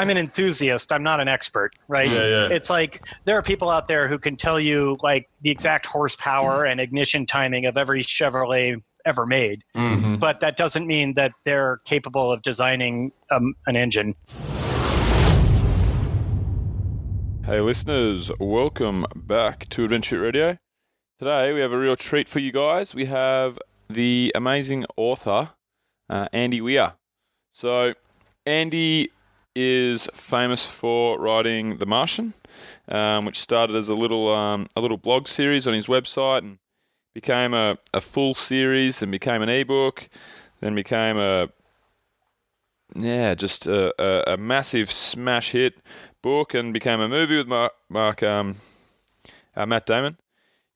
I'm an enthusiast. I'm not an expert, right? Yeah, yeah. It's like there are people out there who can tell you like the exact horsepower and ignition timing of every Chevrolet ever made, Mm-hmm. but that doesn't mean that they're capable of designing um, an engine. Hey, listeners, welcome back to Adventure Radio. Today we have a real treat for you guys. We have the amazing author, uh, Andy Weir. So, Andy is famous for writing The Martian, um, which started as a little um, a little blog series on his website and became a, a full series, then became an ebook, then became a yeah, just a, a, a massive smash hit book and became a movie with Mark, Mark um, uh, Matt Damon.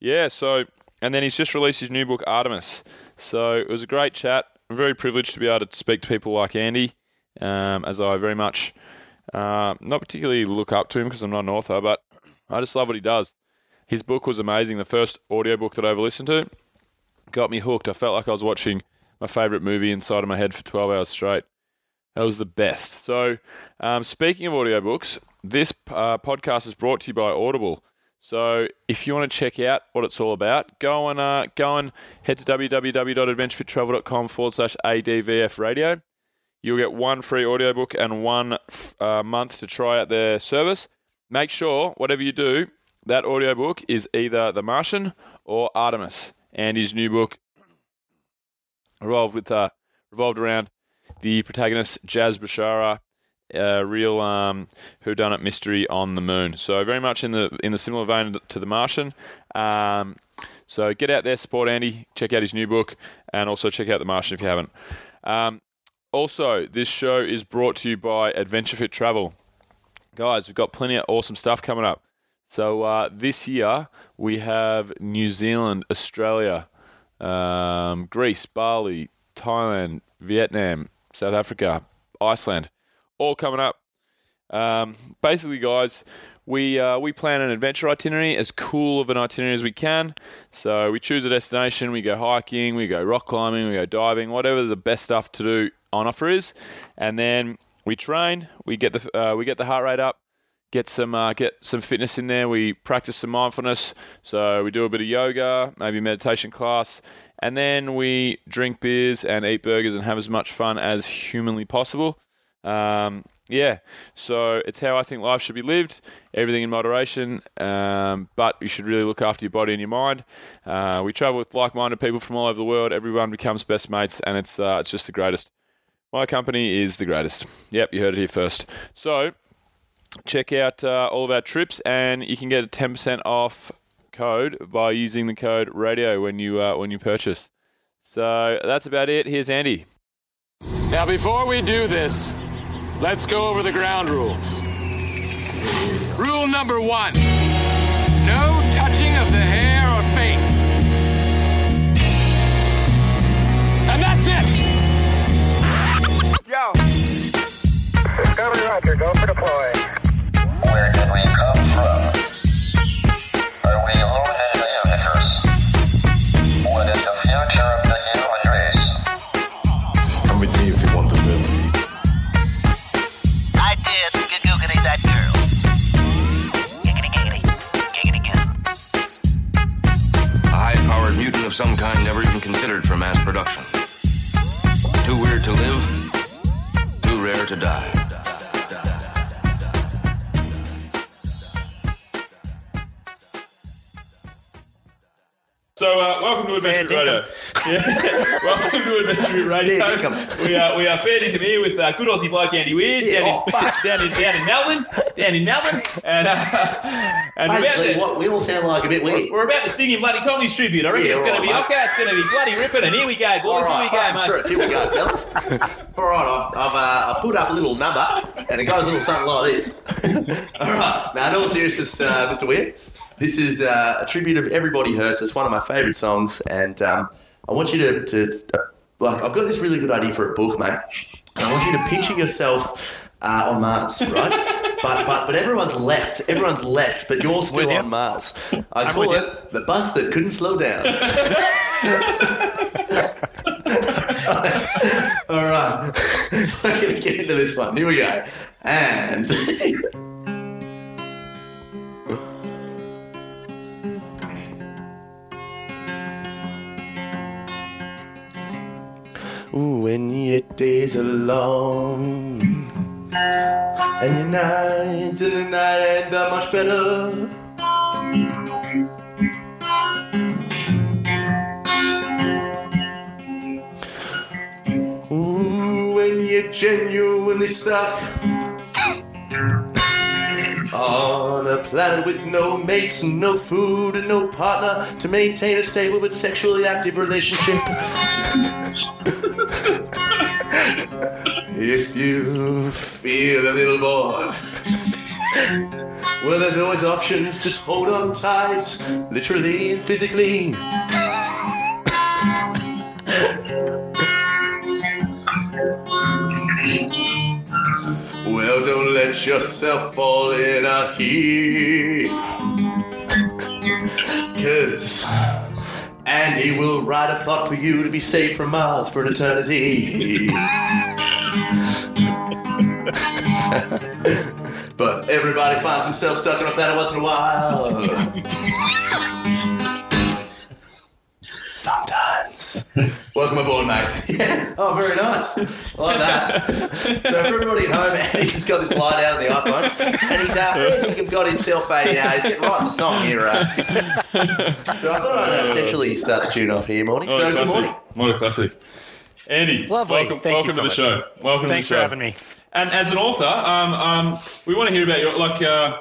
Yeah, so and then he's just released his new book Artemis. So it was a great chat. I'm very privileged to be able to speak to people like Andy, um, as I very much uh, not particularly look up to him because I'm not an author, but I just love what he does. His book was amazing. The first audiobook that I ever listened to got me hooked. I felt like I was watching my favorite movie inside of my head for 12 hours straight. That was the best. So, um, speaking of audiobooks, this uh, podcast is brought to you by Audible. So, if you want to check out what it's all about, go and uh, go and head to www.adventurefittravel.com forward slash ADVF radio. You'll get one free audiobook and one uh, month to try out their service. Make sure, whatever you do, that audiobook is either The Martian or Artemis. Andy's new book revolved with uh, revolved around the protagonist Jazz Bashara, a real um, whodunit mystery on the moon. So very much in the in the similar vein to The Martian. Um, so get out there, support Andy, check out his new book, and also check out The Martian if you haven't. Um, also, this show is brought to you by Adventure Fit Travel. Guys, we've got plenty of awesome stuff coming up. So uh, this year we have New Zealand, Australia, um, Greece, Bali, Thailand, Vietnam, South Africa, Iceland, all coming up. Um, basically, guys, we uh, we plan an adventure itinerary as cool of an itinerary as we can. So we choose a destination, we go hiking, we go rock climbing, we go diving, whatever the best stuff to do on offer is, and then we train. We get the uh, we get the heart rate up, get some uh, get some fitness in there. We practice some mindfulness. So we do a bit of yoga, maybe meditation class, and then we drink beers and eat burgers and have as much fun as humanly possible. Um, yeah, so it's how I think life should be lived. Everything in moderation, um, but you should really look after your body and your mind. Uh, we travel with like-minded people from all over the world. Everyone becomes best mates, and it's uh, it's just the greatest. My company is the greatest. Yep, you heard it here first. So check out uh, all of our trips, and you can get a ten percent off code by using the code radio when you uh, when you purchase. So that's about it. Here's Andy. Now, before we do this, let's go over the ground rules. Rule number one no touching of the hair or face. Discovery Roger, go for deploy. Where did we come from? Are we alone in the universe? What is the future of the human race? Come with me if you want to live. I did get that girl. Giggity giggity. Giggity goo. A high-powered mutant of some kind never even considered for mass production. Too weird to live, too rare to die. So, uh, welcome to Adventure Fair Radio. Yeah. welcome to Adventure Radio. We are we are fair dinkum here with uh, good Aussie bloke Andy Weird Yeah, down, oh, in, fuck. down in down in Melbourne, down in Melbourne, and uh, and about, Basically, to, what we all sound like a bit weird. we're about to sing him bloody Tommy's tribute. I reckon Yeah, it's going to be right, okay. It's going to be bloody ripping, and here we go, boys. All here we go, mate. Here we go, fellas. All right, I've, I've uh, I put up a little number, and it goes a little something like this. all right, now in all seriousness, uh, Mr. Weir, this is uh, a tribute of Everybody Hurts. It's one of my favourite songs, and um, I want you to, to uh, like, I've got this really good idea for a book, mate. And I want you to picture yourself uh, on Mars, right? but but but everyone's left. Everyone's left, but you're still you. on Mars. I call it the bus that couldn't slow down. All right, we're gonna get into this one. Here we go. And when your days are long and your nights in the night ain't that much better. Ooh, when you're genuinely stuck on a planet with no mates, no food, and no partner to maintain a stable but sexually active relationship. If you feel a little bored, well, there's always options. Just hold on tight, literally and physically. Well, don't let yourself fall in a heap. Cause Andy will write a plot for you to be saved from Mars for an eternity. but everybody finds himself stuck on a planet once in a while. Welcome aboard, mate. yeah. Oh, very nice. I like that. so for everybody at home, Andy's just got this light out on the iPhone, and he's uh, he got himself a, uh, he's getting right in the song here. Uh. So I thought I'd uh, essentially start the tune off here, morning. What so a good classic. morning. What classic. Andy, Lovely. welcome, Thank you welcome so to the much. show. Welcome Thanks to for the show. having me. And as an author, um, um, we want to hear about your like. Uh,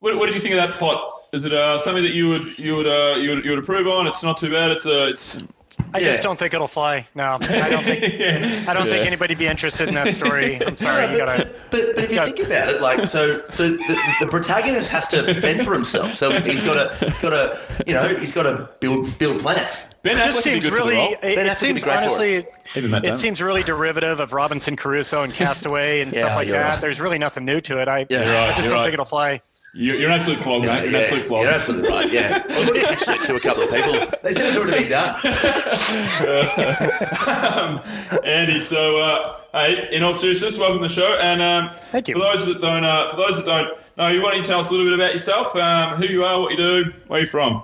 what, what did you think of that plot? Is it uh, something that you would you would uh, you would you would approve on? It's not too bad. It's uh, it's I Yeah. just don't think it'll fly. No, I don't think. I don't think anybody'd be interested in that story. I'm sorry. You gotta. But, but if you Yeah. think about it, like so, so the, the protagonist has to fend for himself. So he's got to, he's got to, you know, he's got to build build planets. Ben It Affleck just be seems good for the really. role. It, Ben it Affleck be seems great for it. honestly. It seems really derivative of Robinson Crusoe and Castaway and Yeah, stuff like that. right. There's really nothing new to it. I, Yeah. Right, I just don't right. think it'll fly. You, you're an absolute flog, mate. You're an yeah, absolute flog. you're absolutely right. Yeah, I've already pitched it to a couple of people. They said it's already been done. Andy, so uh, hey, in all seriousness, welcome to the show. And um, Thank you. For those that don't, uh, for those that don't know, you why don't you tell us a little bit about yourself, um, who you are, what you do, where you're from?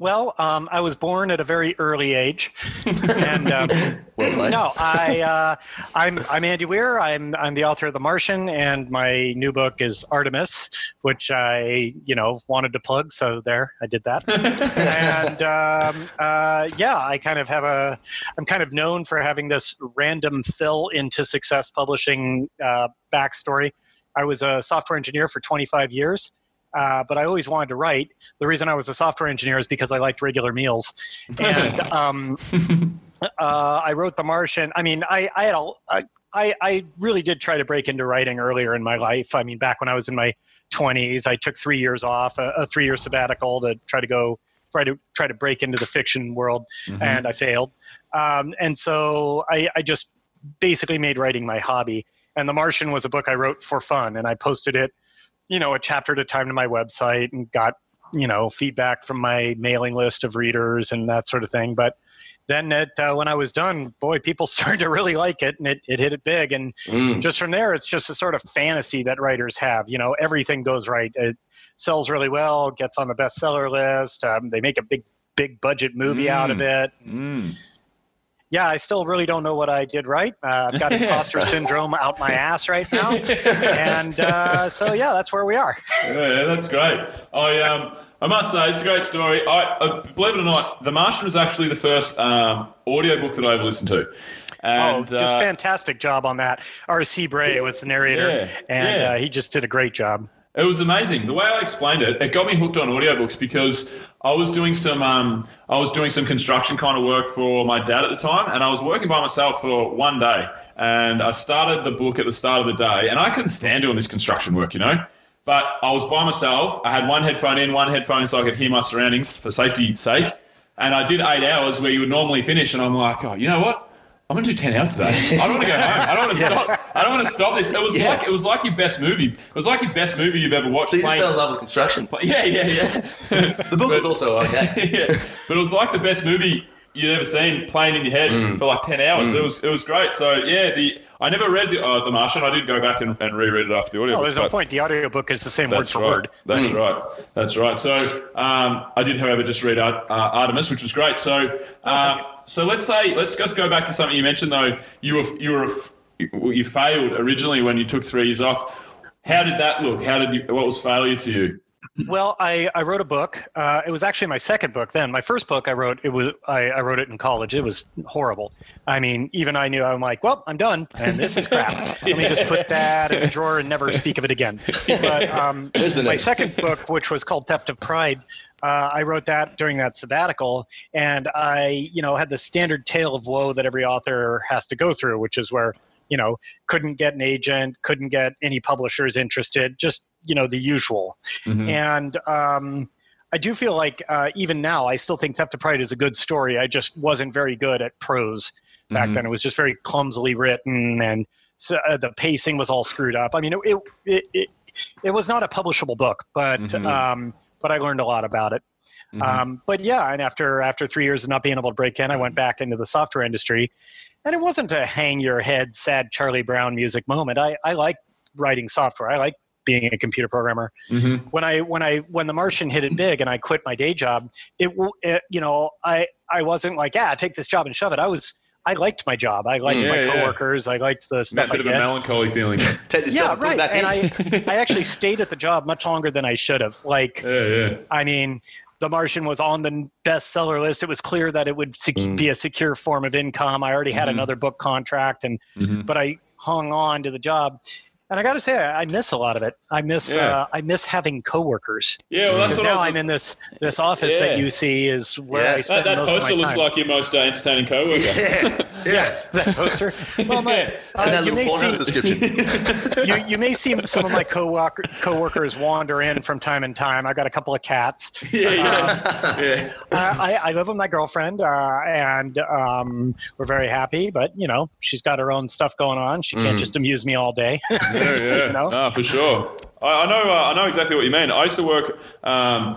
Well, um, I was born at a very early age, and um, no, I uh, I'm I'm Andy Weir. I'm I'm the author of The Martian, and my new book is Artemis, which I you know wanted to plug. So there, I did that. and um, uh, yeah, I kind of have a I'm kind of known for having this random fill into success publishing uh, backstory. I was a software engineer for 25 years. Uh, but I always wanted to write. The reason I was a software engineer is because I liked regular meals, and um, uh, I wrote The Martian. I mean, I, I had a, I, I I really did try to break into writing earlier in my life. I mean, back when I was in my 20s, I took three years off, a, a three-year sabbatical to try to go try to try to break into the fiction world, and I failed. Um, and so I, I just basically made writing my hobby. And The Martian was a book I wrote for fun, and I posted it, you know, a chapter at a time to my website, and got you know feedback from my mailing list of readers and that sort of thing. But then it, uh, when I was done, boy, people started to really like it, and it, it hit it big. And Mm. just from there, it's just a sort of fantasy that writers have. You know, everything goes right. It sells really well, gets on the bestseller list. Um, they make a big, big budget movie out of it. Mm. Yeah, I still really don't know what I did right. Uh, I've got imposter syndrome out my ass right now, and uh, so yeah, that's where we are. Yeah, that's great. I um, I must say it's a great story. I uh, believe it or not, The Martian was actually the first um, audiobook that I ever listened to. And, oh, just uh, fantastic job on that. R.C. Bray was the narrator, Yeah, and yeah. Uh, he just did a great job. It was amazing. The way I explained it, it got me hooked on audiobooks because I was doing some um, I was doing some construction kind of work for my dad at the time, and I was working by myself for one day. And I started the book at the start of the day, and I couldn't stand doing this construction work, you know. But I was by myself. I had one headphone in, one headphone so I could hear my surroundings for safety's sake. And I did eight hours where you would normally finish, and I'm like, oh, you know what? I'm gonna do ten hours today. I don't want to go home. I don't want to stop. I don't want to stop this. It was Yeah. like it was like your best movie. It was like your best movie you've ever watched. So you just playing- fell in love with construction. Play- Yeah, yeah, yeah. The book was also okay. yeah. But it was like the best movie you'd ever seen playing in your head Mm. for like ten hours. It was it was great. So yeah, the I never read the, uh, the Martian. I did go back and, and reread it after the audio. Oh, there's no point. The audiobook is the same word That's for right. word. That's right. That's right. So um, I did, however, just read Ar- uh, Artemis, which was great. So um, so let's say let's let's go back to something you mentioned though. You were you were you, you failed originally when you took three years off. How did that look? How did you? What was failure to you? Well, I, I wrote a book. Uh, it was actually my second book. Then my first book I wrote it was I, I wrote it in college. It was horrible. I mean, even I knew I'm like, well, I'm done, and this is crap. Let me just put that in a drawer and never speak of it again. But um, Where's the my next? second book, which was called Theft of Pride, uh, I wrote that during that sabbatical, and I, you know, had the standard tale of woe that every author has to go through, which is where you know couldn't get an agent, couldn't get any publishers interested, just you know the usual. And um, I do feel like uh, even now, I still think Theft of Pride is a good story. I just wasn't very good at prose back then. It was just very clumsily written, and so, uh, the pacing was all screwed up. I mean, it it it, it, it was not a publishable book, but um, but I learned a lot about it. Um, but yeah, and after after three years of not being able to break in, I went back into the software industry, and it wasn't a hang your head, sad Charlie Brown music moment. I I like writing software. I like being a computer programmer. When I when I when The Martian hit it big and I quit my day job, it, it you know I I wasn't like yeah take this job and shove it. I was I liked my job. I liked Yeah, my yeah. coworkers. I liked the That stuff I bit of a melancholy feeling. Take this Yeah, job, put right. back And. I I actually stayed at the job much longer than I should have. Like yeah, yeah. I mean, The Martian was on the bestseller list. It was clear that it would sec- Mm. be a secure form of income. I already had another book contract, and Mhm. but I hung on to the job. And I got to say, I I miss a lot of it. I miss Yeah. uh, I miss having coworkers. Yeah, well, that's Because what I was... I'm in this this office Yeah. that you see is where Yeah. I spend that most of my time. That poster looks time. like your most uh, entertaining coworker. Yeah, yeah. that poster. Well, my, Yeah. uh, And that you, little may see, description. you, you may see some of my co-worker, coworkers wander in from time and time. I got a couple of cats. yeah, yeah. yeah. Uh, I, I live with my girlfriend, uh, and um, we're very happy. But you know, she's got her own stuff going on. She can't just amuse me all day. Yeah, yeah. You know? No, for sure. I, I know. Uh, I know exactly what you mean. I used to work. Um,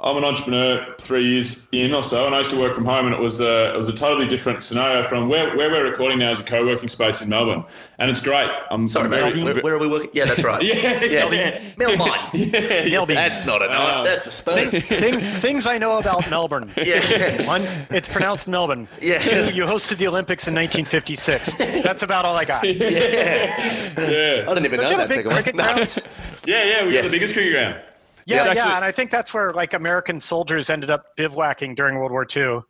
I'm an entrepreneur, three years in or so, and I used to work from home, and it was a, it was a totally different scenario from where, where we're recording now is a co-working space in Melbourne, and it's great. I'm Sorry, I'm mate. very- Where, where are we working? Yeah, that's right. Yeah, yeah. Melbourne. Melbourne. That's not a knife. Oh. That's a spoon. Thing, things I know about Melbourne. Yeah. One, it's pronounced Melbourne. Yeah. Two, you hosted the Olympics in 1956. That's about all I got. Yeah. yeah, I didn't even Don't know you that have a big second one. cricket grounds? yeah, yeah. We Yes. got the biggest cricket ground. Yeah, It's yeah, and I think that's where like American soldiers ended up bivouacking during World War II.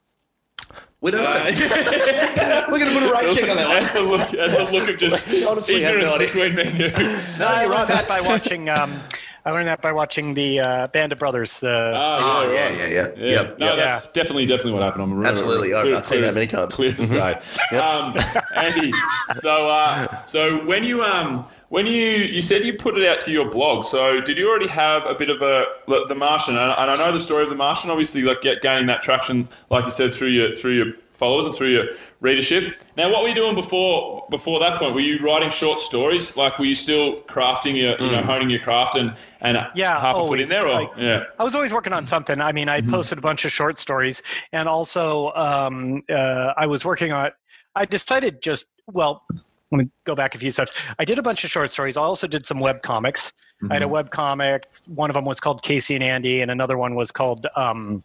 We don't know. Uh, We're going to put a right check on that one. That's the look. That's the look of just Honestly, I no ignorance idea. between me and you. No, I learned that by watching. Um, I learned that by watching the uh, Band of Brothers. The Ah, Oh, yeah, right. yeah, yeah. Yeah. Yep, no, yep. that's definitely definitely what happened. I'm really, Absolutely. I've- clear- I've seen that many times. Clear as day. Um, Andy, so uh, so when you um when you you said you put it out to your blog, so did you already have a bit of a the Martian? And, I know the story of the Martian, obviously, like get gaining that traction, like you said, through your through your followers and through your readership. Now, what were you doing before before that point? Were you writing short stories? Like, were you still crafting your, you know, honing your craft and and Yeah, half a foot in there, or Like- yeah? I was always working on something. I mean, I posted a bunch of short stories, and also um, uh, I was working on. I decided just well. Let me go back a few steps. I did a bunch of short stories. I also did some web comics. I had a web comic. One of them was called Casey and Andy, and another one was called um,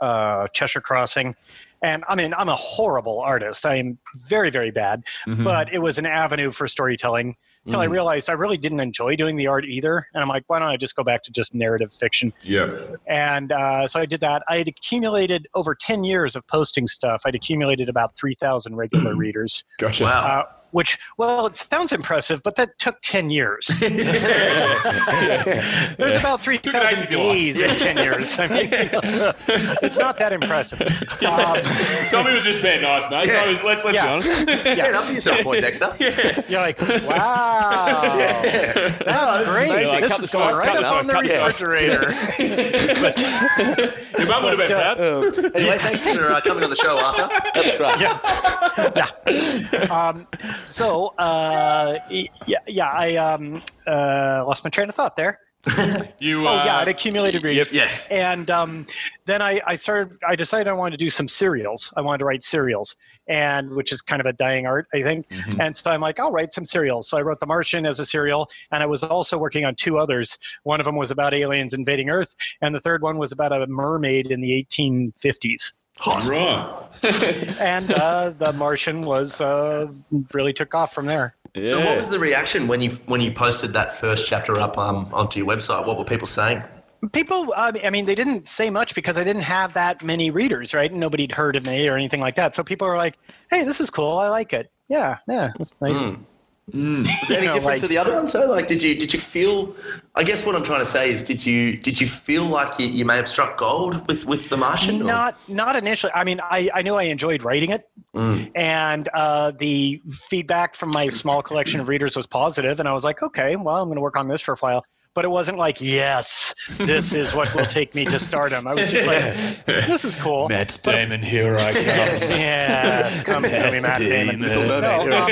uh, Cheshire Crossing. And I mean, I'm a horrible artist. I am very, very bad. But it was an avenue for storytelling. Until I realized I really didn't enjoy doing the art either. And I'm like, why don't I just go back to just narrative fiction? Yeah. And uh, so I did that. I had accumulated over 10 years of posting stuff. I'd accumulated about 3,000 regular readers, Gotcha. Wow. uh, which, well, it sounds impressive, but that took 10 years. There's about 3,000 eight to go off. days in 10 years. I mean, it's not that impressive. Um, Tommy was just being nice, mate. Yeah. Was- let's let's Yeah. be honest. Stand up for yourself, Poindexter. you're like, wow. That's this is great. This is going short, right up on the short, cut the refrigerator. but, Your mum would have been But, uh. Anyway, thanks for uh, coming on the show, Arthur. That was great. um, so uh, yeah, yeah, I um, uh, lost my train of thought there. You, Oh uh, yeah, it accumulated yep. readers. Yes. And um, then I, I started. I decided I wanted to do some serials. I wanted to write serials, and which is kind of a dying art, I think. And so I'm like, I'll write some serials. So I wrote The Martian as a serial, and I was also working on two others. One of them was about aliens invading Earth, and the third one was about a mermaid in the 1850s. Right. And uh, The Martian was uh, really took off from there. Yeah. So, what was the reaction when you when you posted that first chapter up um, onto your website? What were people saying? People, uh, I mean, they didn't say much because I didn't have that many readers, right? Nobody'd heard of me or anything like that. So people are like, "Hey, this is cool. I like it. Yeah, yeah, it's nice." Was there any You know, different like- to the other one? So, like, did you did you feel? I guess what I'm trying to say is, did you did you feel like you, you may have struck gold with with the Martian? or- Not, not initially. I mean, I, I knew I enjoyed writing it, and uh, the feedback from my small collection of readers was positive, and I was like, okay, well, I'm going to work on this for a while. But it wasn't like, yes, this is what will take me to stardom. I was just like, this is cool. Matt Damon, here I come. Yeah, come to me, Matt Damon. No,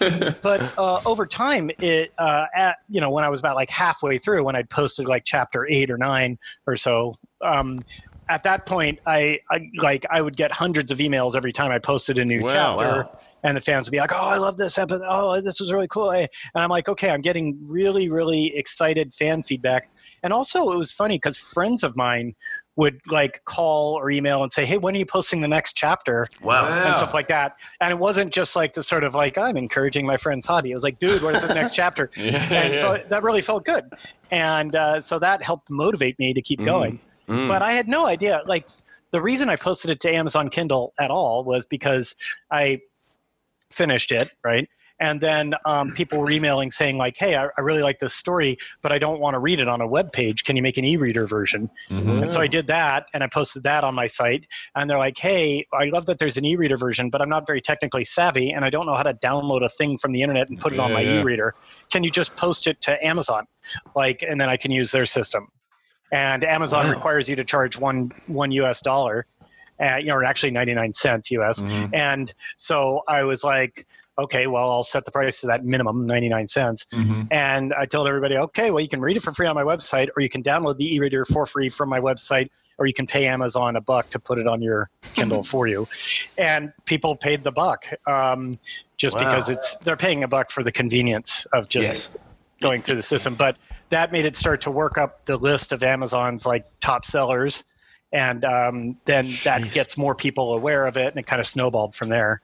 um, but uh, over time, it uh, at you know when I was about like halfway through, when I'd posted like chapter eight or nine or so, um, at that point, I, I like I would get hundreds of emails every time I posted a new Wow. chapter. Wow. And the fans would be like, "Oh, I love this episode. Oh, this was really cool." Eh, and I'm like, "Okay, I'm getting really, really excited fan feedback." And also, it was funny because friends of mine would like call or email and say, "Hey, when are you posting the next chapter?" Wow. and stuff like that. And it wasn't just like the sort of like I'm encouraging my friend's hobby. It was like, dude, where's the next chapter? and so that really felt good, and uh, so that helped motivate me to keep mm, going. Mm. But I had no idea. Like the reason I posted it to Amazon Kindle at all was because I finished it right. And then um, people were emailing saying like, "Hey, I, I really like this story, but I don't want to read it on a web page. Can you make an e-reader version?" And so I did that, and I posted that on my site. And they're like, "Hey, I love that there's an e-reader version, but I'm not very technically savvy, and I don't know how to download a thing from the internet and put it on my yeah. e-reader. Can you just post it to Amazon, like, and then I can use their system?" And Amazon Wow. requires you to charge one one U.S. dollar, uh, you know, or actually 99 cents U.S. Mm-hmm. And so I was like, "Okay, well, I'll set the price to that minimum 99 cents." Mm-hmm. And I told everybody, okay, well, you can read it for free on my website, or you can download the e-reader for free from my website, or you can pay Amazon a buck to put it on your Kindle for you. And people paid the buck um, just Wow. because it's they're paying a buck for the convenience of just Yes. going through the system. But that made it start to work up the list of Amazon's like top sellers. And um, then that gets more people aware of it, and it kind of snowballed from there.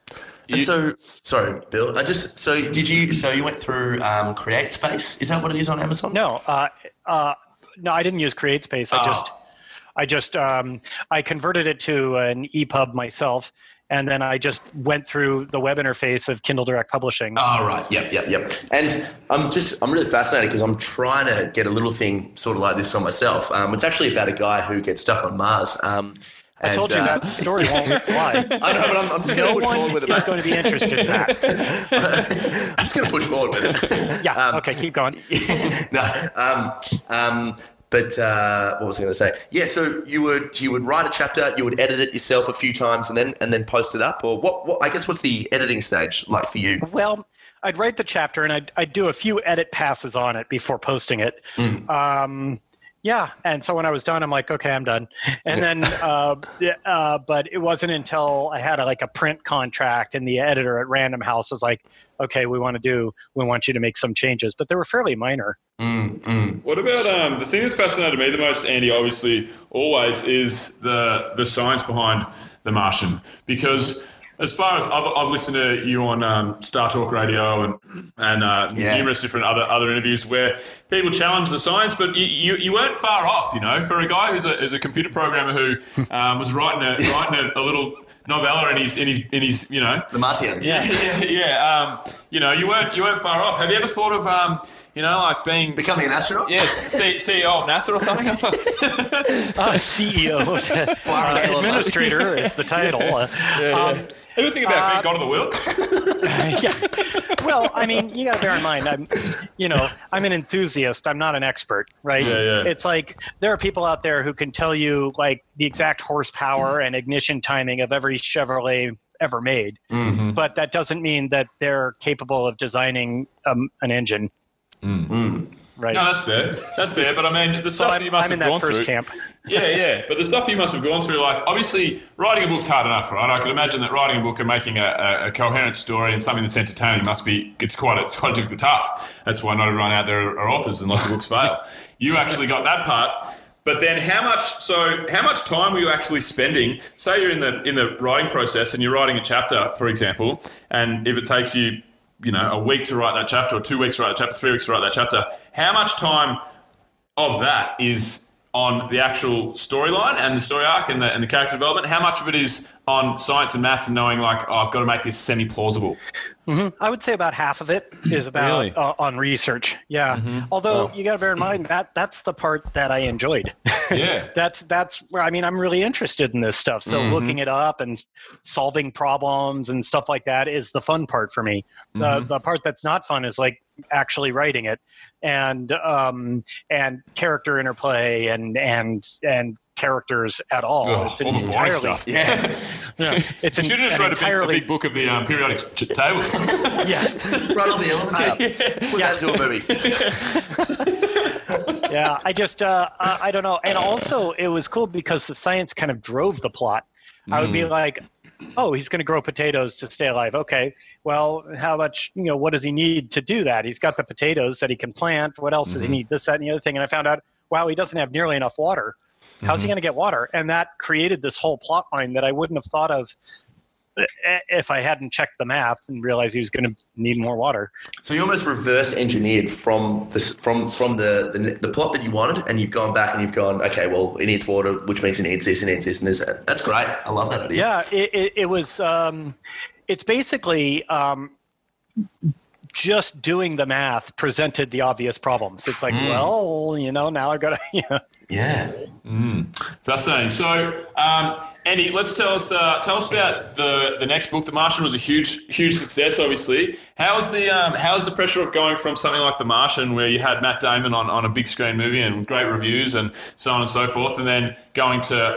And so, sorry, Bill. I just so did you? So you went through um, CreateSpace? Is that what it is on Amazon? No, uh, uh, no, I didn't use CreateSpace. I Oh. just, I just, um, I converted it to an EPUB myself, and then I just went through the web interface of Kindle Direct Publishing. Oh, right. Yep, yep, yep. And I'm just, I'm really fascinated because I'm trying to get a little thing sort of like this on myself. Um, it's actually about a guy who gets stuck on Mars. Um, I told you uh, that story won't fly. I know, but I'm, I'm just going to push forward with it. mate. going to be interested in that. I'm just going to push forward with it. Yeah. Um, okay, keep going. no. Um, um, but uh, what was I going to say? Yeah, so you would you would write a chapter, you would edit it yourself a few times, and then and then post it up, or what? What I guess what's the editing stage like for you? Well, I'd write the chapter and I'd, I'd do a few edit passes on it before posting it. Um, yeah, and so when I was done, I'm like, okay, I'm done. And then, uh, uh, but it wasn't until I had a, like a print contract, and the editor at Random House was like, okay, we want to do, we want you to make some changes, but they were fairly minor. What about um, the thing that's fascinated me the most, Andy? Obviously, always is the the science behind the Martian. Because as far as I've, I've listened to you on um, StarTalk Radio and and uh, Yeah. numerous different other other interviews where people challenge the science, but you, you, you weren't far off. You know, for a guy who's a, who's a computer programmer who um, was writing a writing a, a little novella in his in his in his you know The Martian. yeah, yeah, yeah. Um, you know, you weren't you weren't far off. Have you ever thought of um, you know, like being Becoming an astronaut? Yes, C- CEO of NASA or something. Uh, CEO, uh, administrator is the title. Uh, um, Ever think about being Uh, God of the World? yeah. Well, I mean, you got to bear in mind, I'm, you know, I'm an enthusiast. I'm not an expert, right? Yeah, yeah. It's like there are people out there who can tell you like the exact horsepower and ignition timing of every Chevrolet ever made, Mm-hmm. but that doesn't mean that they're capable of designing um, an engine. Right. No, that's fair. That's fair. But I mean, the stuff I'm, that you must I'm in have that gone first through. camp. Yeah, yeah. But the stuff you must have gone through, like obviously, writing a book's hard enough, right? I could imagine that writing a book and making a, a, a coherent story and something that's entertaining must be it's quite a, it's quite a difficult task. That's why not everyone out there are, are authors and lots of books fail. You actually got that part. But then, how much? So, how much time were you actually spending? Say you're in the in the writing process and you're writing a chapter, for example, and if it takes you, you know, a week to write that chapter, or two weeks to write that chapter, three weeks to write that chapter, how much time of that is on the actual storyline and the story arc and the, and the character development? How much of it is on science and maths and knowing like, oh, I've got to make this semi plausible? I would say about half of it is about Really? uh, on research. Yeah. Mm-hmm. Although you got to bear in mind that that's the part that I enjoyed. Yeah. that's that's where I mean I'm really interested in this stuff. So Mm-hmm. looking it up and solving problems and stuff like that is the fun part for me. The Mm-hmm. the part that's not fun is like actually writing it and um and character interplay and and and characters at all. Oh, it's an all the entirely stuff. Yeah. yeah, it's You an, should have just an read a big, a big book of the um, periodic ch- table. yeah. Run all the elements up. Put that into a movie. yeah, I just uh, I, I don't know, and also it was cool because the science kind of drove the plot. I would be like, oh, he's going to grow potatoes to stay alive. Okay, well, how much you know? What does he need to do that? He's got the potatoes that he can plant. What else does he mm-hmm. need? This, that, and the other thing. And I found out, wow, he doesn't have nearly enough water. How's he mm-hmm. going to get water? And that created this whole plot line that I wouldn't have thought of if I hadn't checked the math and realized he was going to need more water. So you almost reverse engineered from the from from the, the the plot that you wanted, and you've gone back and you've gone, okay, well, he needs water, which means he needs this, he needs this, and this. That's great. I love that idea. Yeah, it, it, it was. Um, it's basically um, just doing the math presented the obvious problems. It's like, well, you know, now I've got to. You know, Yeah. Fascinating. So, um, Andy, let's tell us uh, tell us about the the next book. The Martian was a huge huge success. Obviously, how's the um, how's the pressure of going from something like The Martian, where you had Matt Damon on, on a big screen movie and great reviews and so on and so forth, and then going to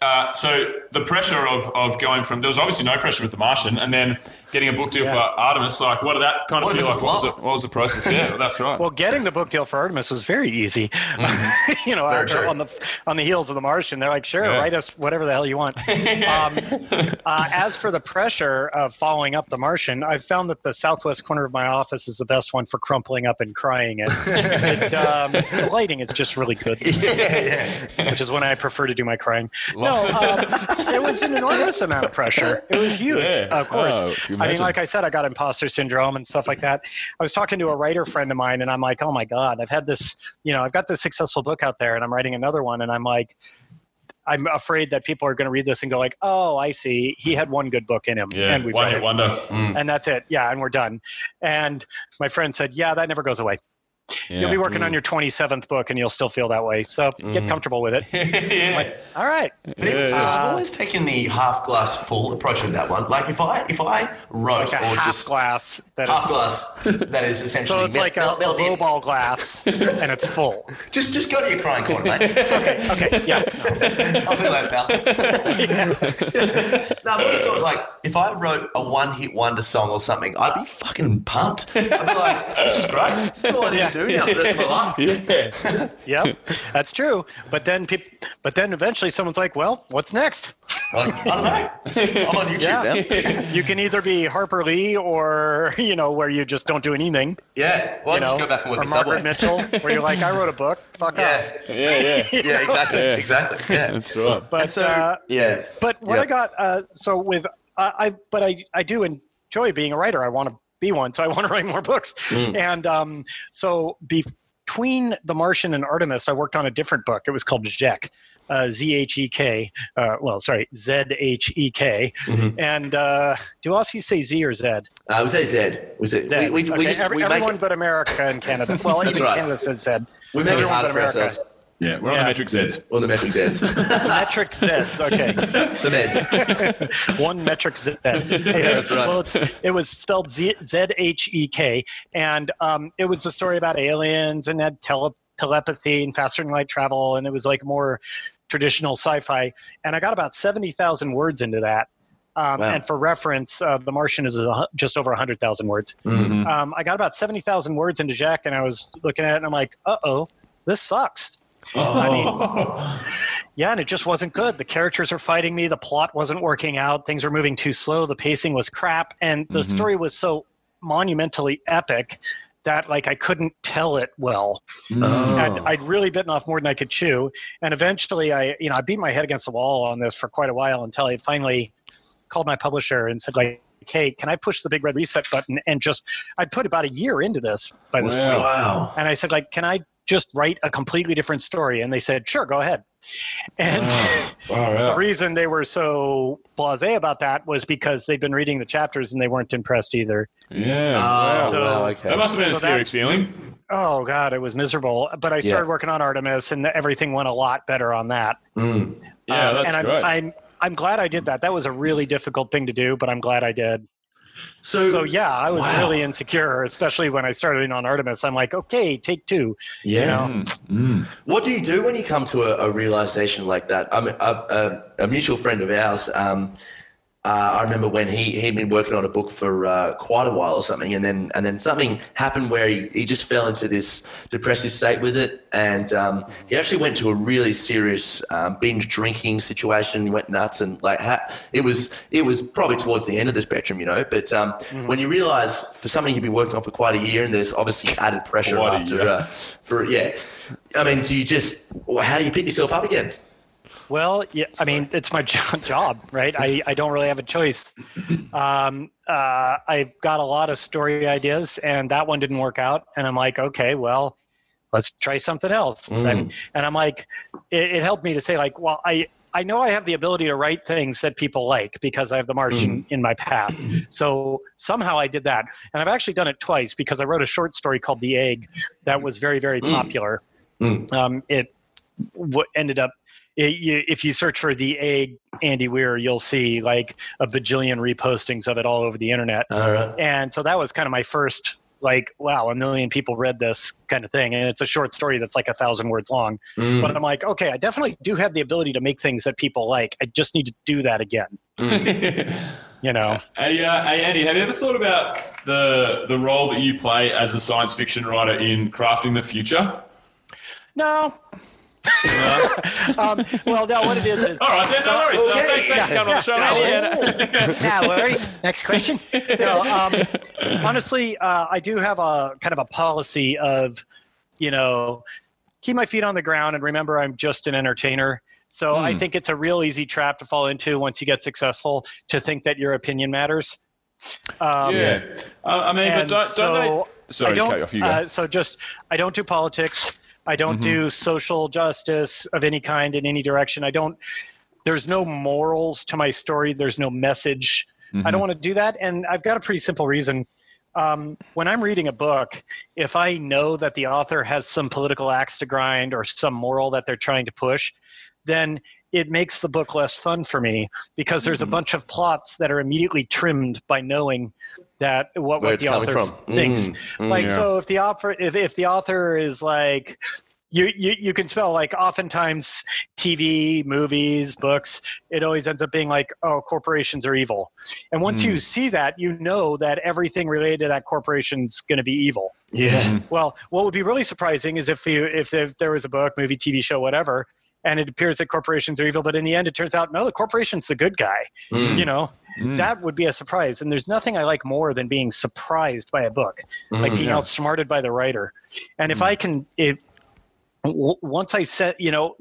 uh, so the pressure of, of going from there was obviously no pressure with The Martian, and then getting a book deal for Artemis. Like, what did that kind of What if feel like? What was, the, what was the process? Yeah, that's right. well, getting the book deal for Artemis was very easy. you know, Very after, true. on the on the heels of the Martian, they're like, sure, Yeah. write us whatever the hell you want. um, uh, as for the pressure of following up the Martian, I've found that the southwest corner of my office is the best one for crumpling up and crying. And it, um, the lighting is just really good. which is when I prefer to do my crying. No, um, it was an enormous amount of pressure. It was huge, Yeah. of course. Oh, can you I mean, like I said, I got imposter syndrome and stuff like that. I was talking to a writer friend of mine, and I'm like, oh my god, I've had this, you know, I've got this successful book out there, and I'm writing another one, and I'm like. I'm afraid that people are going to read this and go like, "Oh, I see. He had one good book in him, yeah, and we one read it, wonder. and that's it. Yeah, and we're done." And my friend said, "Yeah, that never goes away. You'll be working on mm. your 27th book, and you'll still feel that way. So get mm. comfortable with it." yeah. Like, all right. But it's, uh, I've uh, always taken the half glass full approach with that one. Like if I if I wrote like a or half just glass that half is glass, that is essentially so it's mel- like a, mel- a melt in. low ball glass and it's full Just just go to your crying corner, mate. okay okay, yeah I'll see you later, pal. no, but it's sort of like if I wrote a one-hit wonder song or something, I'd be fucking pumped. I'd be like, "This is great. That's all I need to do now for the rest of my life." yeah. yep that's true but then people but then eventually someone's like well what's next Like, I don't know. I'm on YouTube Yeah. now. you can either be harper lee or you know where you just don't do anything Yeah. Well, you I'll know just go back and work or margaret Subway. mitchell where you're like i wrote a book fuck Yeah. off Yeah, yeah. Yeah. Exactly. Yeah. Exactly. Yeah. That's right. but so, uh, yeah. But what Yeah. I got, uh, so with uh, I, but I, I do enjoy being a writer. I want to be one, so I want to write more books. Mm. And um, so between The Martian and Artemis, I worked on a different book. It was called Zhek. Uh, Z H E K, uh, well, sorry, Z H E K, Mm-hmm. and uh, do Aussies say Z or Z? Uh, we say Zed. We say Z. we, we, we just every- we everyone it, but America and Canada. Well, That's even right. Canada says Z. we make it Everyone hard but for America. ourselves. Yeah, we're on Yeah. the metric Zs. Or the metric Zeds. Metric Z. Okay. the meds. one metric Z. Yeah, that's right. Well, it's, it was spelled Z H E K, and um, it was a story about aliens and had tele- telepathy and faster than light travel, and it was like more traditional sci-fi. And I got about seventy thousand words into that. Um, Wow. And for reference, uh, The Martian is a, just over 100,000 words. Mm. Um, I got about 70,000 words into Zhek, and I was looking at it, and I'm like, uh oh, this sucks. I mean, yeah, and it just wasn't good. The characters are fighting me. The plot wasn't working out. Things were moving too slow. The pacing was crap, and the Mhm. story was so monumentally epic that like I couldn't tell it well. Oh. I'd, I'd really bitten off more than I could chew, and eventually, I you know I beat my head against the wall on this for quite a while until I finally called my publisher and said like. Hey, can I push the big red reset button and just? I'd put about a year into this by this Wow. point, Wow. and I said, like, can I just write a completely different story? And they said, sure, go ahead. And Far the reason they were so blasé about that was because they'd been reading the chapters and they weren't impressed either. Yeah. Oh. So- wow, okay. that must have been a So scary feeling. Oh God, it was miserable. But I Yeah. started working on Artemis, and everything went a lot better on that. Mm. Yeah, Um, that's and I'm, great. I'm I'm glad I did that. That was a really difficult thing to do, but I'm glad I did. So, So yeah, I was Wow. really insecure, especially when I started in on Artemis. I'm like, okay, take two. yeah. Mm, mm. What do you do when you come to a, a realization like that? I mean, a, a, a mutual friend of ours. Um, uh, I remember when he he'd been working on a book for uh, quite a while or something, and then and then something happened where he, he just fell into this depressive state with it, and um, he actually went to a really serious um, binge drinking situation. He went nuts, and like ha- it was it was probably towards the end of the spectrum, you know. But um, when you realize for something you've been working on for quite a year, and there's obviously added pressure after uh, for yeah. I mean, do you just how do you pick yourself up again? Well, yeah, I mean, it's my job, right? I, I don't really have a choice. Um, uh, I've got a lot of story ideas, and that one didn't work out. And I'm like, okay, well, let's try something else. Mm. And, and I'm like, it, it helped me to say, like, well, I, I know I have the ability to write things that people like because I have the Martian in my past. So somehow I did that. And I've actually done it twice because I wrote a short story called The Egg that was very, very popular. Mm. Um, it what ended up it, you, if you search for the egg Andy Weir, you'll see like a bajillion repostings of it all over the internet. All right. And so that was kind of my first like, wow, a million people read this kind of thing. And it's a short story that's like a thousand words long. Mm. But I'm like, okay, I definitely do have the ability to make things that people like. I just need to do that again. You know? Hey, uh, hey, Andy, have you ever thought about the the role that you play as a science fiction writer in crafting the future? No. um, well, no, what it is is. All right, then, no worries. No, okay. thanks, thanks for coming on the show. Andy. no worries. Next question. No, um, honestly, uh, I do have a kind of a policy of, you know, keep my feet on the ground and remember I'm just an entertainer. So I Hmm. think it's a real easy trap to fall into once you get successful to think that your opinion matters. Um, yeah. Uh, I mean, but don't, so don't they? Sorry I to don't, cut you off. You go. uh, so just I don't do politics. I don't Mm-hmm. do social justice of any kind in any direction. I don't. There's no morals to my story. There's no message. I Mm-hmm. don't want to do that, and I've got a pretty simple reason. Um, when I'm reading a book, if I know that the author has some political axe to grind or some moral that they're trying to push, then it makes the book less fun for me because there's Mm-hmm. a bunch of plots that are immediately trimmed by knowing that what, Where what the author from. thinks. Mm, mm. like Yeah. so, if the author if, if the author is like you, you you can spell like oftentimes TV, movies, books, it always ends up being like, oh, corporations are evil. And once Hmm. you see that, you know that everything related to that corporation's going to be evil. Yeah. Well, what would be really surprising is if you if, if there was a book, movie, TV show, whatever, and it appears that corporations are evil, but in the end it turns out no, the corporation's the good guy. Mm. You know, Mm. that would be a surprise. And there's nothing I like more than being surprised by a book, like Mm, being yeah. outsmarted by the writer. And if I can, if w- once I set, you know,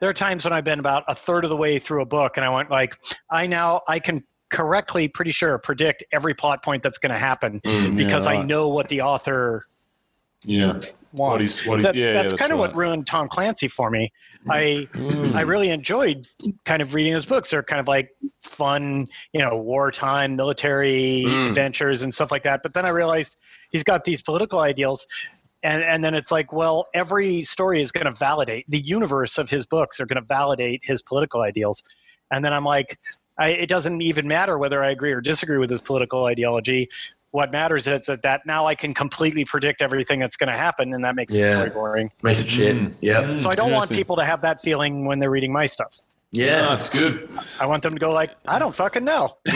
there are times when I've been about a third of the way through a book, and I went like, I now I can correctly, pretty sure, predict every plot point that's going to happen Mm. because I right. know what the author Yeah. wants. What he's- what he- that's yeah, yeah, that's that's kind of right. what ruined Tom Clancy for me. I Mm. I really enjoyed kind of reading his books. They're kind of like fun, you know, wartime military Mm. adventures and stuff like that. But then I realized he's got these political ideals. And, and then it's like, well, every story is going to validate the universe of his books are going to validate his political ideals. And then I'm like, I, it doesn't even matter whether I agree or disagree with his political ideology. What matters is that, that now I can completely predict everything that's going to happen, and that makes Yeah. the story boring. Makes it shit. Mm. Yep. Mm. So I don't want people to have that feeling when they're reading my stuff. Yeah. that's good. I want them to go like, I don't fucking know. I'm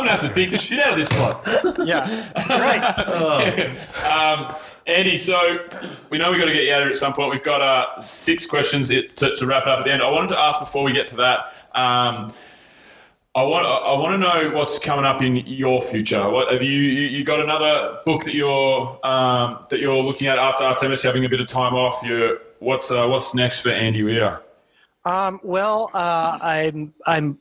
gonna have to think the shit out of this plot. Yeah, right. Um, Andy, so we know we've got to get you out of here at some point. We've got uh, six questions to, to wrap it up at the end. I wanted to ask before we get to that. Um, I want I want to know what's coming up in your future. What have you you, you got another book that you're um, that you're looking at after Artemis having a bit of time off? You what's uh, what's next for Andy Weir? Um, well, uh, I'm I'm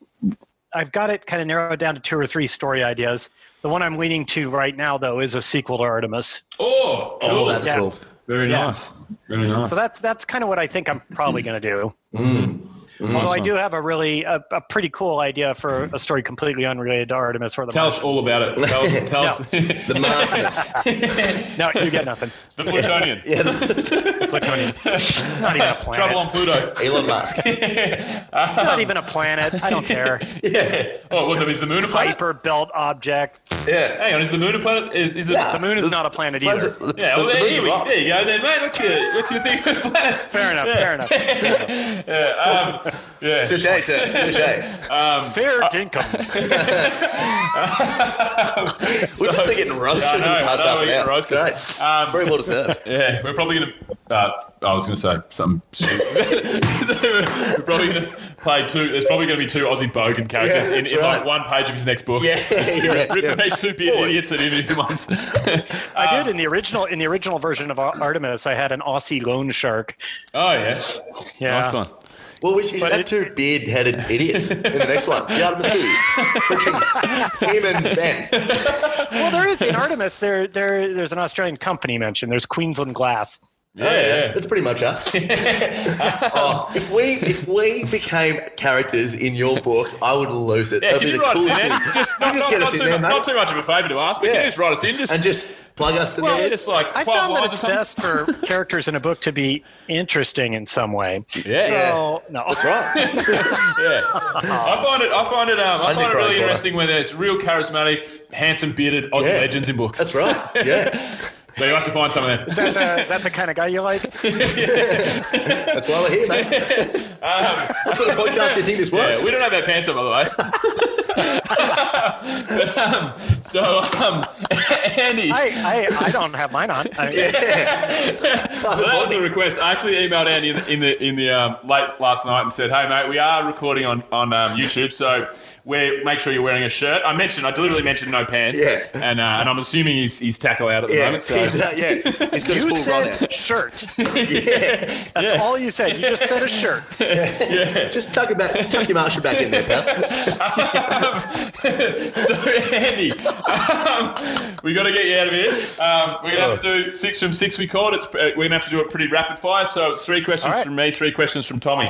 I've got it kind of narrowed down to two or three story ideas. The one I'm leaning to right now, though, is a sequel to Artemis. Oh, Oh, that's Yeah. cool. very Yeah. nice. Very nice. So that's that's kind of what I think I'm probably going to do. Mm. Although I do have a really a, a pretty cool idea for a story completely unrelated to Artemis or the Tell us all about it. Tell us, tell us The Martinus. No, you get nothing. the Plutonian. yeah, the, Plutonian. Not even a planet. Trouble on Pluto. Elon Musk. Not even a planet. I don't care. Yeah. Oh, what is the moon a planet? Kuiper belt object. Yeah. Hang on, is the moon a planet? Is, is it? Yeah. The moon is not a planet either. are- the- Yeah, well, the there, moon's here a we, there you go, then, mate. What's your what's your thing with planets? Fair enough. Fair enough. Yeah, um, yeah. Touche, sir. Touche. Fair dinkum. We're just been getting roasted I in the know, past I know, we're an getting roasted. Great. Um, very well deserved. Yeah, we're probably gonna. Uh, I was gonna say something. we're probably gonna play two. There's probably gonna be two Aussie bogan characters Yeah, in, that's in like one page of his next book. Yeah, yeah, Ripping yeah. these two beard Forward. idiots that interviewed once. I did in the original in the original version of Artemis. I had an Aussie loan shark. Oh yeah, Yeah. nice one. Well, we should But have it- two beard-headed idiots in the next one. The Artemis two. Tim and Ben. Well, there is in Artemis. There, there, there's an Australian company mentioned. There's Queensland Glass. Yeah, Oh, yeah, yeah. that's pretty much us. oh, if we if we became characters in your book, I would lose it. Yeah, That'd can be you the write us in coolest thing. Just, not, just not, get not us in too, there, mu- mate, not too much of a favour to ask, but Yeah. can you just write us in? Just, and just plug us in well, there. just like I 12 found that it's best for characters in a book to be interesting in some way. Yeah. So no, That's right. Yeah, I find it. I find it. Um, I find it really interesting when there's real charismatic, handsome, bearded Aussie Yeah. legends in books. That's right. Yeah, So you have to find some of them. is that, the, is that the kind of guy you like? that's why we're here, mate. what sort of podcast do you think this was? Yeah, we don't have our pants on, by the way. but, um, so, um, Andy, I, I, I don't have mine on. I, well, that was the request. I actually emailed Andy in the in the, in the um, late last night and said, "Hey, mate, we are recording on on um, YouTube, so we make sure you're wearing a shirt." I mentioned, I deliberately mentioned no pants, Yeah. and uh, and I'm assuming he's he's tackle out at the yeah, moment. So. he's, uh, yeah, he's got his You full run out. shirt. Yeah, That's all you said. You just said a shirt. Yeah. just tuck, it back, tuck your Marshall back in there, pal. so Andy, um, we got to get you out of here. Um, we're gonna have to do six from six. We called it. It's, uh, we're gonna have to do it pretty rapid fire. So it's three questions All right. from me, three questions from Tommy.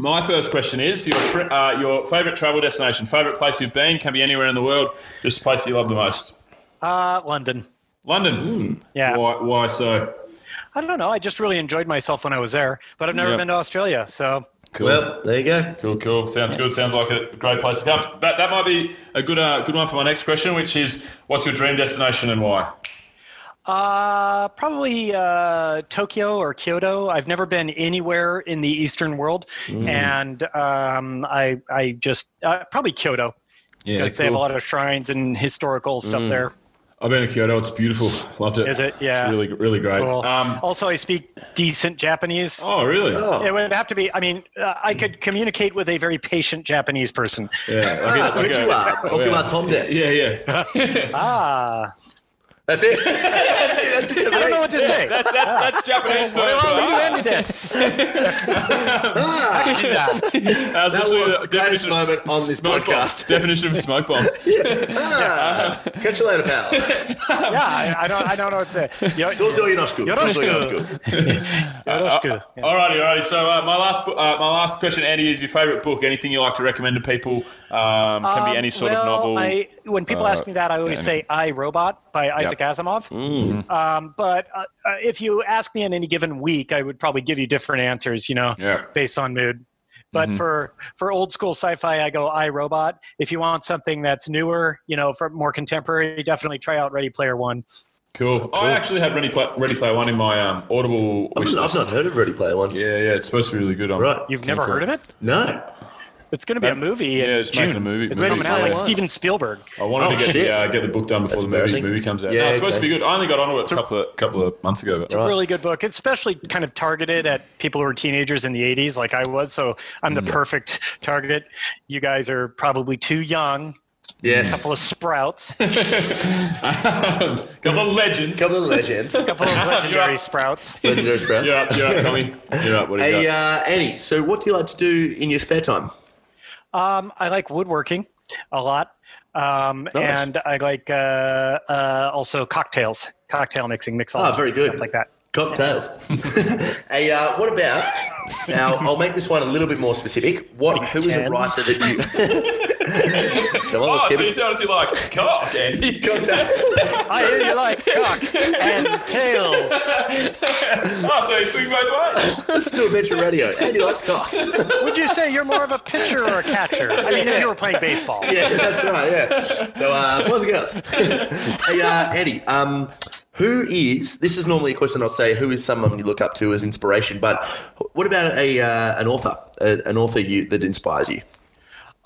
My first question is your tri- uh, your favorite travel destination, favorite place you've been, can be anywhere in the world. Just a place you love the most. Uh, London. London. Yeah. Why? Why so? I don't know. I just really enjoyed myself when I was there, but I've never Yep. been to Australia. So Cool. Well, there you go. Cool, cool. Sounds good. Sounds like a great place to come. But that might be a good, uh, good one for my next question, which is, what's your dream destination and why? Uh, probably uh, Tokyo or Kyoto. I've never been anywhere in the Eastern world, and um, I I just uh, probably Kyoto. Yeah, because they have a lot of shrines and historical stuff there. I've been to Kyoto. It's beautiful. Loved it. Is it? Yeah. It's really, really great. Cool. Um, also, I speak decent Japanese. oh, really? Oh, It would have to be. I mean, uh, I could communicate with a very patient Japanese person. Yeah. ah, Okay, okay. konnichiwa. Okuma Tom des. Yeah, yeah. Ah, That's it. that's it. That's it. I don't know what to say. That's that's that's Japanese for. Well, for- you ended this. How could you do that? That's That was the greatest definition- moment on this smoke bomb. podcast. Definition of smoke bomb. Ah, catch you later, pal. Yeah, I, I don't. I don't know what to say. Yo- Dozo Yonosku. Dozo Yonosku. Yoroshiku. Yeah. Alrighty, alrighty. So uh, my last, uh, my last question, Andy, is your favourite book? Anything you like to recommend to people? Um, can be Um, any sort well, of novel. I, when people uh, ask me that, I always say "I Robot" by Isaac Asimov. Mm-hmm. Um, but uh, uh, if you ask me in any given week, I would probably give you different answers. You know, Yeah. based on mood. But Mhm. for for old school sci-fi, I go "I Robot." If you want something that's newer, you know, for more contemporary, definitely try out Ready Player One. Cool. I actually have Ready, Play, Ready Player One in my um, Audible I've not, I've list. not heard of Ready Player One. Yeah, yeah, it's supposed to be really good. I'm Right. You've never for heard of it? No. It's going to be a movie. Yeah, in it's June. making a movie. It's Ready coming out Player like One. Steven Spielberg. I wanted Oh, to get shit. yeah, get the book done before That's the movie, movie comes out. Yeah, no, it's supposed to be good. I only got onto it a couple of couple of months ago. But It's a really good book. It's especially kind of targeted at people who were teenagers in the 80s, like I was. So I'm the perfect target. You guys are probably too young. Yes. couple of sprouts. couple of legends. couple of legends. couple of legendary up. sprouts. Legendary sprouts. You're up, you're up, Tommy. You're up. What do you Hey, got? uh, Annie, so what do you like to do in your spare time? Um, I like woodworking a lot. Um, Nice. And I like uh, uh, also cocktails, cocktail mixing, mix all Ah, very good. stuff like that. Cocktails. hey, uh, what about now? I'll make this one a little bit more specific. What? Who is a writer that you? Come on, oh, let's so keep you it. tell us you like cock, Andy. Cocktail. I hear you like cock and tail. oh, so you swing both ways. Let's do adventure radio. Andy likes cock. Would you say you're more of a pitcher or a catcher? I mean, if you were playing baseball. Yeah, that's right. Yeah. So, uh, boys and girls. hey, uh, Andy. Um, who is? This is normally a question I'll say. Who is someone you look up to as inspiration? But what about a uh, an author? A, an author you that inspires you?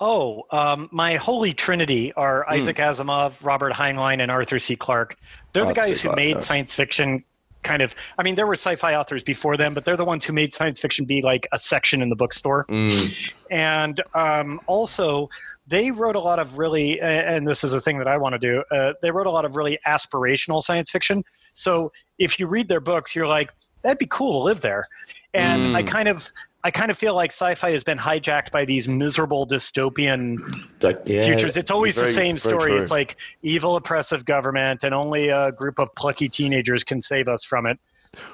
Oh, um, my holy trinity are Hmm. Isaac Asimov, Robert Heinlein, and Arthur C. Clarke. They're the Arthur guys who made nice. science fiction kind of. I mean, there were sci-fi authors before them, but they're the ones who made science fiction be like a section in the bookstore. Hmm. And um, also, they wrote a lot of really, and this is a thing that I want to do. Uh, they wrote a lot of really aspirational science fiction. So if you read their books, you're like, that'd be cool to live there. And Hmm. I kind of. I kind of feel like sci-fi has been hijacked by these miserable dystopian yeah, futures. It's always very- the same story. It's like evil, oppressive government, and only a group of plucky teenagers can save us from it.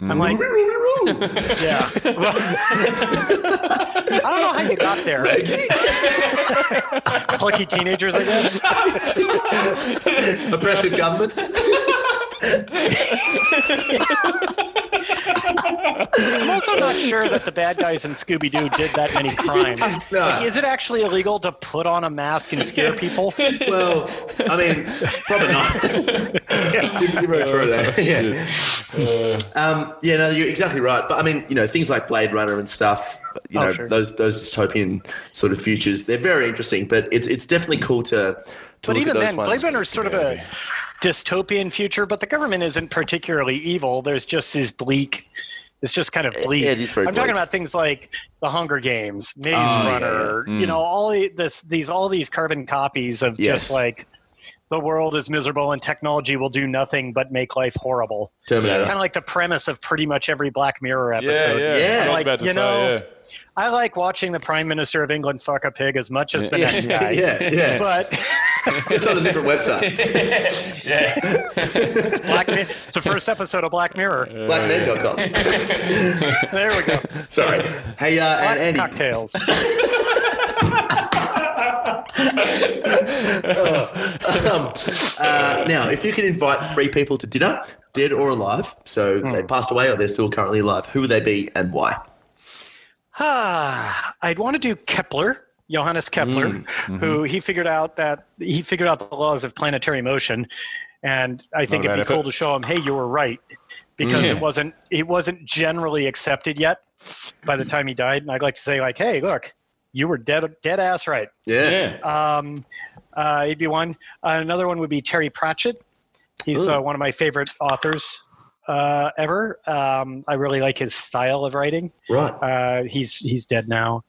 I'm mm-hmm. like, yeah. Well, I don't know how you got there. plucky teenagers, I guess. oppressive government. I'm also not sure that the bad guys in Scooby Doo did that many crimes. No. Like, is it actually illegal to put on a mask and scare people? Well, I mean, probably not. you, you're very true there. Yeah. Um, yeah, no, you're exactly right. But I mean, you know, things like Blade Runner and stuff. You Oh, know, sure. those those dystopian sort of futures. They're very interesting. But it's it's definitely cool to. to But look even at those then, ones. Blade Runner is sort of a dystopian future, but the government isn't particularly evil. There's just these bleak. It's just kind of bleak. yeah, it is very I'm talking about things like The Hunger Games, Maze oh, yeah, Runner. You mm. know, all this, these all these carbon copies of Yes. just like the world is miserable and technology will do nothing but make life horrible. Terminator. Kind of like the premise of pretty much every Black Mirror episode. yeah. Yeah. I was Like, about to you say, know, yeah. I like watching the Prime Minister of England fuck a pig as much as the yeah, next guy. yeah, yeah. But Just on a different website. yeah. Black Mi- it's the first episode of Black Mirror. Blackmen.com. There we go. Sorry. Hey, uh, Black and Andy. cocktails. Um, uh, now, if you could invite three people to dinner, dead or alive, so Hmm. they passed away or they're still currently alive, who would they be and why? Ah, I'd want to do Kepler, Johannes Kepler, Mm, mm-hmm. who he figured out that he figured out the laws of planetary motion, and I think Not it'd be cool effort. to show him, hey, you were right, because Yeah. it wasn't it wasn't generally accepted yet by the time he died, and I'd like to say like, hey, look, you were dead dead ass right. Yeah. Yeah. Um, uh, he'd be one. Uh, another one would be Terry Pratchett. He's uh, one of my favorite authors uh, ever. Um, I really like his style of writing. Right. Uh, he's he's dead now.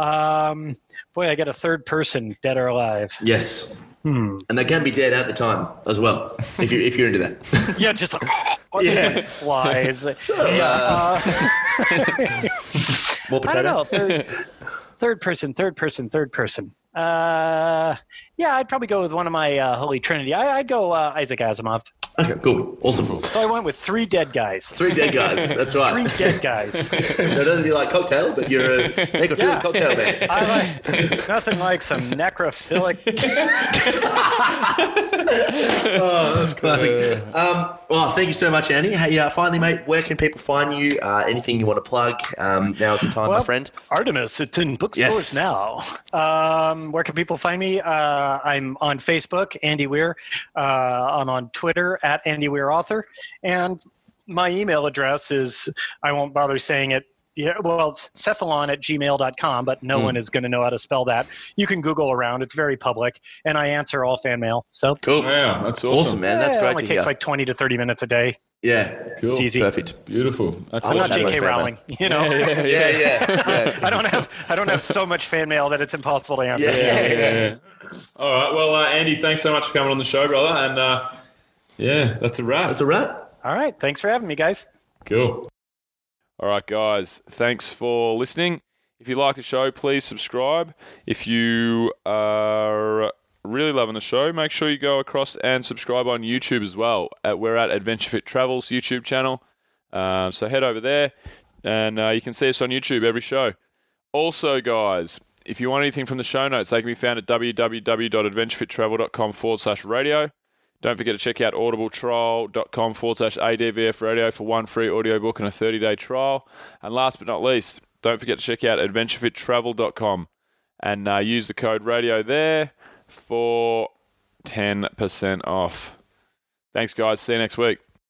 Um, boy, I get a third person, dead or alive. Yes. Hmm. And they can be dead at the time as well, if, you, if you're into that. Yeah, just like, Yeah. flies. So, uh, more potato? Third, third person, third person, third person. Uh, yeah, I'd probably go with one of my uh, Holy Trinity. I, I'd go uh, Isaac Asimov. Okay, cool. Awesome. So I went with three dead guys. Three dead guys. That's right. Three dead guys. Not only do you like cocktail, but you're a necrophilia Yeah. cocktail man. I like nothing like some necrophilic. Oh, that's classic. Um, Well, thank you so much, Andy. Hey, uh, finally, mate, where can people find you? Uh, anything you want to plug? Um, now is the time, my friend. Artemis, it's in bookstores Yes. now. Um, where can people find me? Uh, I'm on Facebook, Andy Weir. Uh, I'm on Twitter at Andy Weir Author, and my email address is I won't bother saying it. Yeah, well, it's cephalon at gmail.com, but no Hmm. one is going to know how to spell that. You can Google around; it's very public, and I answer all fan mail. So Cool. Wow, that's awesome. Awesome, man. That's Yeah, it only to takes hear. like 20 to 30 minutes a day. yeah. Cool. It's easy. Perfect. Beautiful. That's I I'm want not J.K. Rowling, you know. yeah, yeah, Yeah, yeah. yeah. I don't have I don't have so much fan mail that it's impossible to answer. Yeah. yeah, yeah, yeah. All right. Well, uh, Andy, thanks so much for coming on the show, brother. And uh, yeah, that's a wrap. That's a wrap. All right, thanks for having me, guys. Cool. All right, guys. Thanks for listening. If you like the show, please subscribe. If you are really loving the show, make sure you go across and subscribe on YouTube as well. At, we're at Adventure Fit Travels YouTube channel. Uh, so head over there and uh, you can see us on YouTube every show. Also, guys, if you want anything from the show notes, they can be found at www.adventurefittravel.com forward slash radio. Don't forget to check out audibletrial.com forward slash ADVF radio for one free audiobook and a 30 day trial. And last but not least, don't forget to check out adventurefittravel.com and uh, use the code radio there for 10% off. Thanks, guys. See you next week.